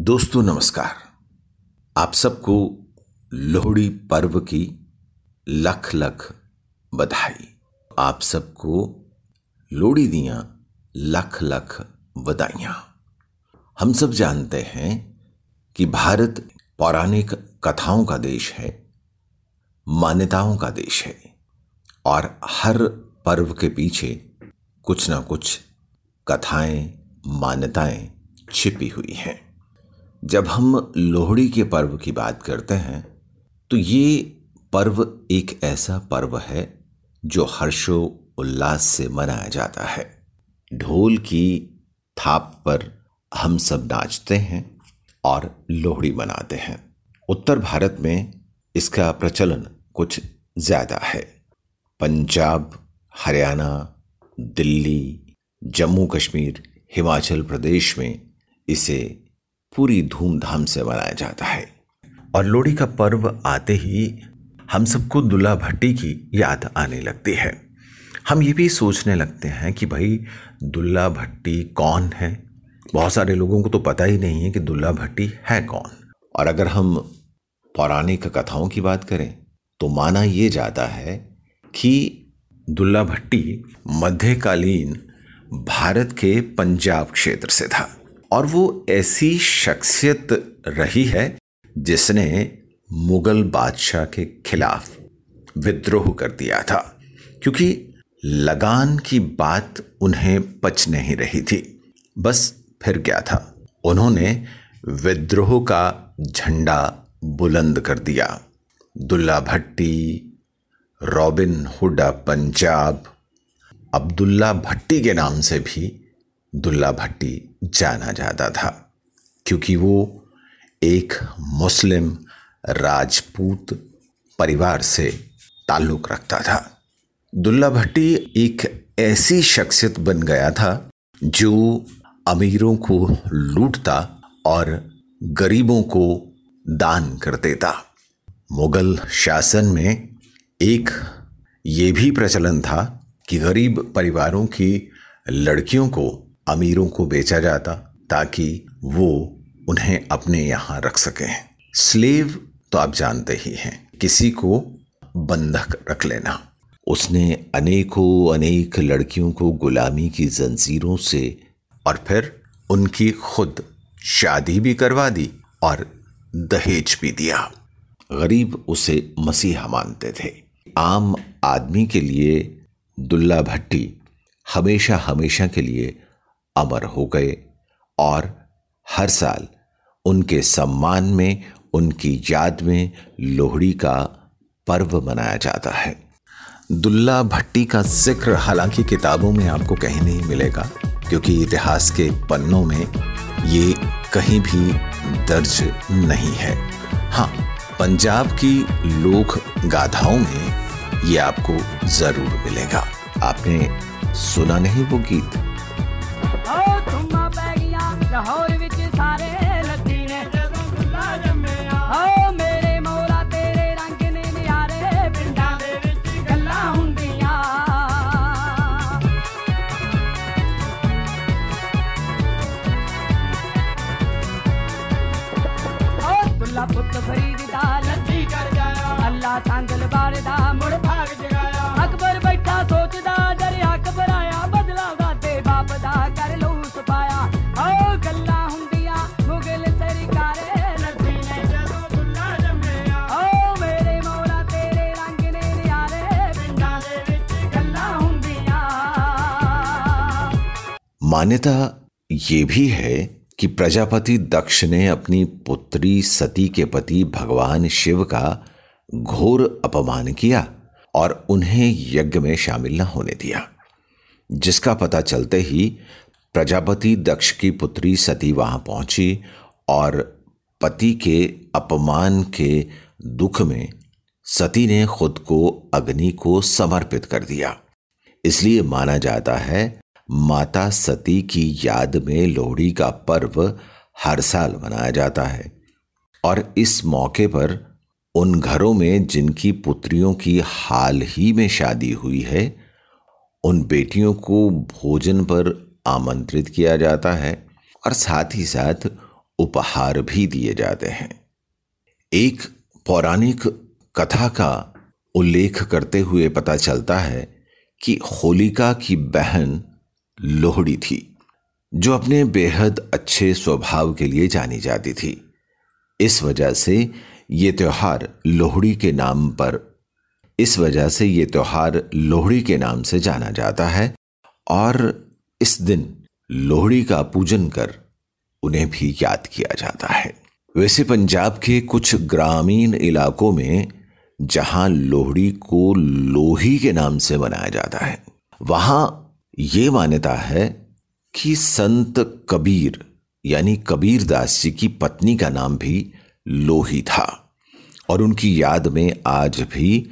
दोस्तों, नमस्कार। आप सबको लोहड़ी पर्व की लख लख बधाई। आप सबको लोहड़ी दियाँ लख लख बधाइयाँ। हम सब जानते हैं कि भारत पौराणिक कथाओं का देश है, मान्यताओं का देश है, और हर पर्व के पीछे कुछ ना कुछ कथाएँ, मान्यताएँ छिपी हुई हैं। जब हम लोहड़ी के पर्व की बात करते हैं तो ये पर्व एक ऐसा पर्व है जो हर्षो उल्लास से मनाया जाता है। ढोल की थाप पर हम सब नाचते हैं और लोहड़ी मनाते हैं। उत्तर भारत में इसका प्रचलन कुछ ज़्यादा है। पंजाब, हरियाणा, दिल्ली जम्मू कश्मीर हिमाचल प्रदेश में इसे पूरी धूमधाम से मनाया जाता है। और लोहड़ी का पर्व आते ही हम सबको दुल्ला भट्टी की याद आने लगती है। हम ये भी सोचने लगते हैं कि भाई दुल्ला भट्टी कौन है? बहुत सारे लोगों को तो पता ही नहीं है कि दुल्ला भट्टी है कौन। और अगर हम पौराणिक कथाओं की बात करें तो माना ये जाता है कि दुल्ला भट्टी मध्यकालीन भारत के पंजाब क्षेत्र से था। और वो ऐसी शख्सियत रही है जिसने मुगल बादशाह के खिलाफ विद्रोह कर दिया था, क्योंकि लगान की बात उन्हें पच नहीं रही थी। बस फिर क्या था? उन्होंने विद्रोह का झंडा बुलंद कर दिया। दुल्ला भट्टी, रॉबिन हुडा पंजाब, अब्दुल्ला भट्टी के नाम से भी दुल्ला भट्टी जाना जाता था, क्योंकि वो एक मुस्लिम राजपूत परिवार से ताल्लुक़ रखता था। दुल्ला भट्टी एक ऐसी शख्सियत बन गया था जो अमीरों को लूटता और गरीबों को दान कर देता। मुगल शासन में एक ये भी प्रचलन था कि गरीब परिवारों की लड़कियों को अमीरों को बेचा जाता ताकि वो उन्हें अपने यहाँ रख सकें। स्लेव तो आप जानते ही हैं, किसी को बंधक रख लेना। उसने अनेकों, अनेक लड़कियों को गुलामी की जंजीरों से और फिर उनकी खुद शादी भी करवा दी और दहेज भी दिया। गरीब उसे मसीहा मानते थे। आम आदमी के लिए दुल्ला भट्टी हमेशा हमेशा के लिए अमर हो गए और हर साल उनके सम्मान में, उनकी याद में लोहड़ी का पर्व मनाया जाता है। दुल्ला भट्टी का ज़िक्र हालाँकि किताबों में आपको कहीं नहीं मिलेगा, क्योंकि इतिहास के पन्नों में ये कहीं भी दर्ज नहीं है। हाँ पंजाब की लोक गाथाओं में ये आपको ज़रूर मिलेगा। आपने सुना नहीं वो गीत? मान्यता ये भी है कि प्रजापति दक्ष ने अपनी पुत्री सती के पति भगवान शिव का घोर अपमान किया और उन्हें यज्ञ में शामिल न होने दिया। जिसका पता चलते ही प्रजापति दक्ष की पुत्री सती वहाँ पहुँची और पति के अपमान के दुख में सती ने खुद को अग्नि को समर्पित कर दिया। इसलिए माना जाता है माता सती की याद में लोहड़ी का पर्व हर साल मनाया जाता है और इस मौके पर उन घरों में जिनकी पुत्रियों की हाल ही में शादी हुई है, उन बेटियों को भोजन पर आमंत्रित किया जाता है और साथ ही साथ उपहार भी दिए जाते हैं। एक पौराणिक कथा का उल्लेख करते हुए पता चलता है कि होलिका की बहन लोहड़ी थी, जो अपने बेहद अच्छे स्वभाव के लिए जानी जाती थी। इस वजह से ये त्यौहार लोहड़ी के नाम पर, इस वजह से ये त्यौहार लोहड़ी के नाम से जाना जाता है और इस दिन लोहड़ी का पूजन कर उन्हें भी याद किया जाता है। वैसे पंजाब के कुछ ग्रामीण इलाकों में जहाँ लोहड़ी को लोही के नाम से मनाया जाता है, वहाँ ये मान्यता है कि संत कबीर, यानी कबीर दास जी की पत्नी का नाम भी लोही था। और उनकी याद में आज भी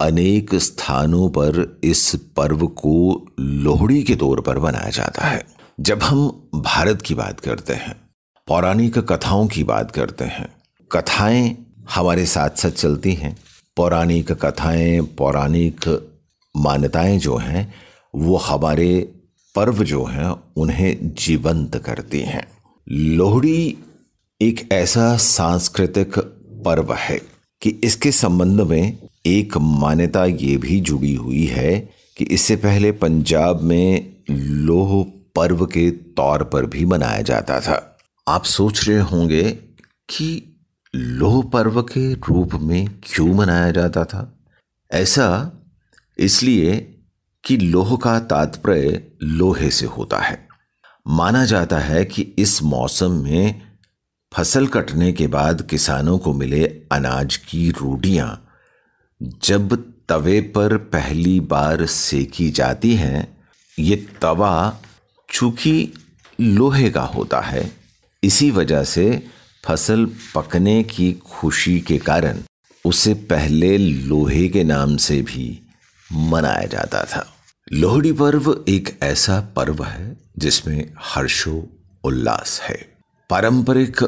अनेक स्थानों पर इस पर्व को लोहड़ी के तौर पर मनाया जाता है। जब हम भारत की बात करते हैं, पौराणिक कथाओं की बात करते हैं, कथाएँ हमारे साथ साथ चलती हैं। पौराणिक कथाएँ, पौराणिक मान्यताएँ जो हैं वो हमारे पर्व जो हैं, उन्हें जीवंत करती हैं। लोहड़ी एक ऐसा सांस्कृतिक पर्व है कि इसके संबंध में एक मान्यता ये भी जुड़ी हुई है कि इससे पहले पंजाब में लोह पर्व के तौर पर भी मनाया जाता था। आप सोच रहे होंगे कि लोह पर्व के रूप में क्यों मनाया जाता था? ऐसा इसलिए कि लोह का तात्पर्य लोहे से होता है। माना जाता है कि इस मौसम में फ़सल कटने के बाद किसानों को मिले अनाज की रोटियाँ जब तवे पर पहली बार सेकी जाती हैं, ये तवा चूँकि लोहे का होता है, इसी वजह से फ़सल पकने की खुशी के कारण उसे पहले लोहे के नाम से भी मनाया जाता था। लोहड़ी पर्व एक ऐसा पर्व है जिसमें हर्षो उल्लास है। पारंपरिक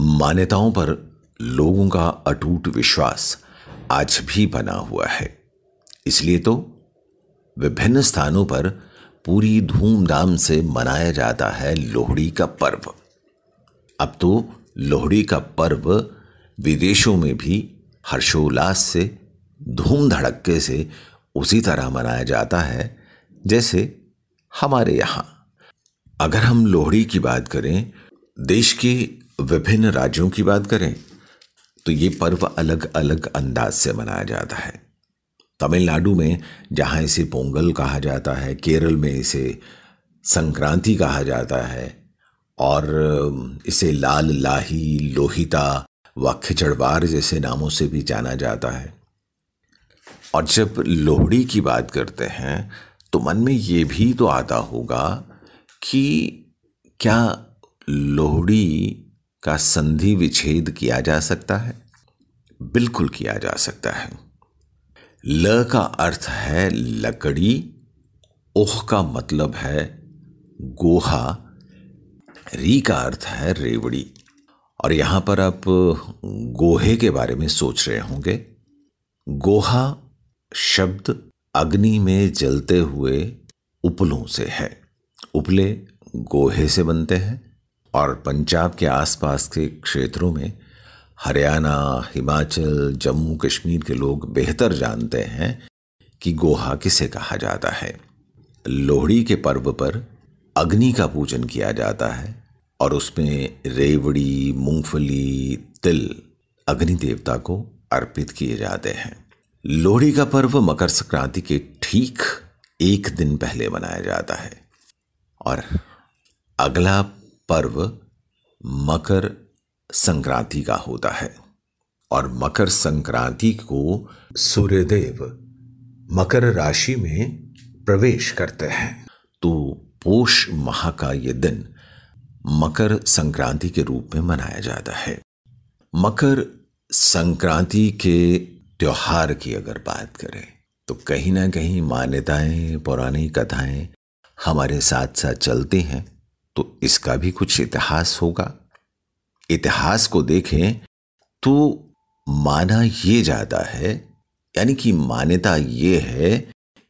मान्यताओं पर लोगों का अटूट विश्वास आज भी बना हुआ है। इसलिए तो विभिन्न स्थानों पर पूरी धूमधाम से मनाया जाता है लोहड़ी का पर्व। अब तो लोहड़ी का पर्व विदेशों में भी हर्षोल्लास से, धूम धड़क्के से उसी तरह मनाया जाता है जैसे हमारे यहाँ। अगर हम लोहड़ी की बात करें, देश के विभिन्न राज्यों की बात करें तो ये पर्व अलग अलग अंदाज से मनाया जाता है। तमिलनाडु में, जहाँ इसे पोंगल कहा जाता है, केरल में इसे संक्रांति कहा जाता है, और इसे लाल लाही, लोहिता व खिचड़वार जैसे नामों से भी जाना जाता है। और जब लोहड़ी की बात करते हैं तो मन में ये भी तो आता होगा कि क्या लोहड़ी का संधि विच्छेद किया जा सकता है? बिल्कुल किया जा सकता है। ल का अर्थ है लकड़ी, ओह का मतलब है गोहा, री का अर्थ है रेवड़ी। और यहाँ पर आप गोहे के बारे में सोच रहे होंगे। गोहा शब्द अग्नि में जलते हुए उपलों से है। उपले गोहे से बनते हैं और पंजाब के आसपास के क्षेत्रों में हरियाणा, हिमाचल, जम्मू, कश्मीर के लोग बेहतर जानते हैं कि गोहा किसे कहा जाता है। लोहड़ी के पर्व पर अग्नि का पूजन किया जाता है और उसमें रेवड़ी, मूंगफली, तिल अग्नि देवता को अर्पित किए जाते हैं। लोहड़ी का पर्व मकर संक्रांति के ठीक एक दिन पहले मनाया जाता है। और अगला पर्व मकर संक्रांति का होता है। और मकर संक्रांति को सूर्यदेव मकर राशि में प्रवेश करते हैं। तो पोष माह का यह दिन मकर संक्रांति के रूप में मनाया जाता है। मकर संक्रांति के त्योहार की अगर बात करें तो कहीं ना कहीं मान्यताएँ, पुरानी कथाएँ हमारे साथ साथ चलती हैं तो इसका भी कुछ इतिहास होगा। इतिहास को देखें तो माना ये जाता है, यानी कि मान्यता ये है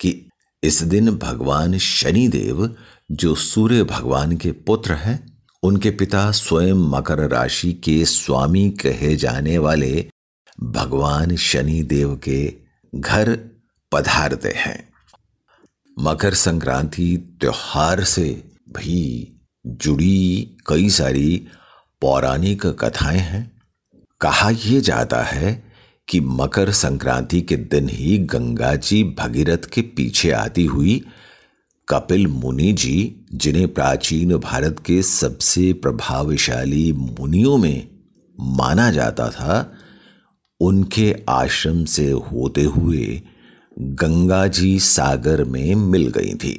कि इस दिन भगवान शनिदेव, जो सूर्य भगवान के पुत्र हैं, उनके पिता स्वयं मकर राशि के स्वामी कहे जाने वाले भगवान शनि देव के घर पधारते हैं। मकर संक्रांति त्योहार से भी जुड़ी कई सारी पौराणिक कथाएँ हैं। कहा यह जाता है कि मकर संक्रांति के दिन ही गंगा जी भगीरथ के पीछे आती हुई कपिल मुनि जी, जिन्हें प्राचीन भारत के सबसे प्रभावशाली मुनियों में माना जाता था उनके आश्रम से होते हुए गंगा जी सागर में मिल गई थी।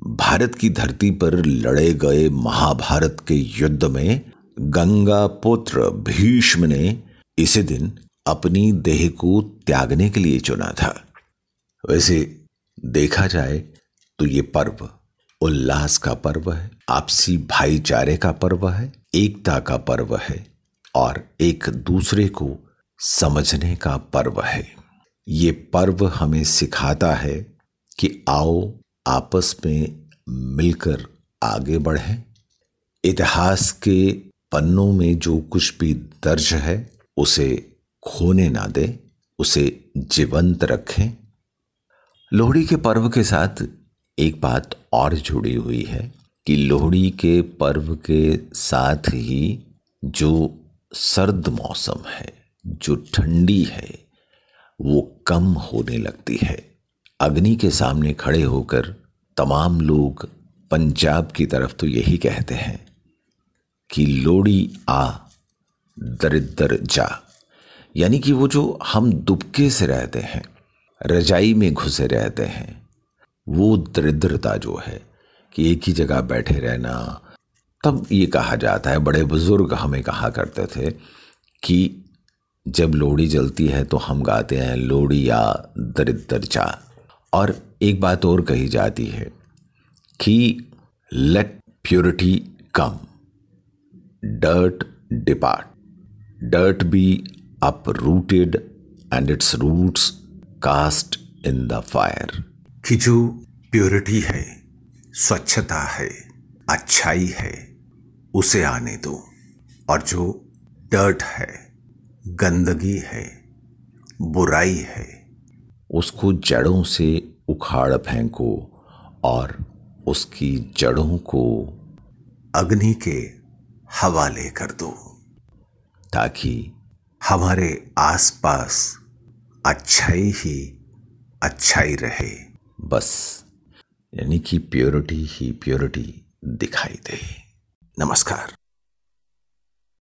भारत की धरती पर लड़े गए महाभारत के युद्ध में गंगा पुत्र भीष्म ने इसे दिन अपनी देह को त्यागने के लिए चुना था। वैसे देखा जाए तो ये पर्व उल्लास का पर्व है, आपसी भाईचारे का पर्व है, एकता का पर्व है और एक दूसरे को समझने का पर्व है। ये पर्व हमें सिखाता है कि आओ, आपस में मिलकर आगे बढ़ें। इतिहास के पन्नों में जो कुछ भी दर्ज है, उसे खोने ना दें, उसे जीवंत रखें। लोहड़ी के पर्व के साथ एक बात और जुड़ी हुई है कि लोहड़ी के पर्व के साथ ही जो सर्द मौसम है जो ठंडी है, वो कम होने लगती है। अग्नि के सामने खड़े होकर तमाम लोग पंजाब की तरफ़ तो यही कहते हैं कि लोड़ी आ, दरिद्र जा। यानी कि वो जो हम दुबके से रहते हैं, रजाई में घुसे रहते हैं, वो दरिद्रता जो है कि एक ही जगह बैठे रहना। तब ये कहा जाता है, बड़े बुज़ुर्ग हमें कहा करते थे कि जब लोहड़ी जलती है तो हम गाते हैं लोहड़ी या दरिद्र चा। और एक बात और कही जाती है कि let purity come dirt depart dirt be uprooted and its roots cast in the fire कि जो प्योरिटी है, स्वच्छता है, अच्छाई है, उसे आने दो। और जो डर्ट है गंदगी है बुराई है। उसको जड़ों से उखाड़ फेंको और उसकी जड़ों को अग्नि के हवाले कर दो ताकि हमारे आसपास अच्छाई ही अच्छाई रहे। बस यानी कि प्योरिटी ही प्योरिटी दिखाई दे। नमस्कार।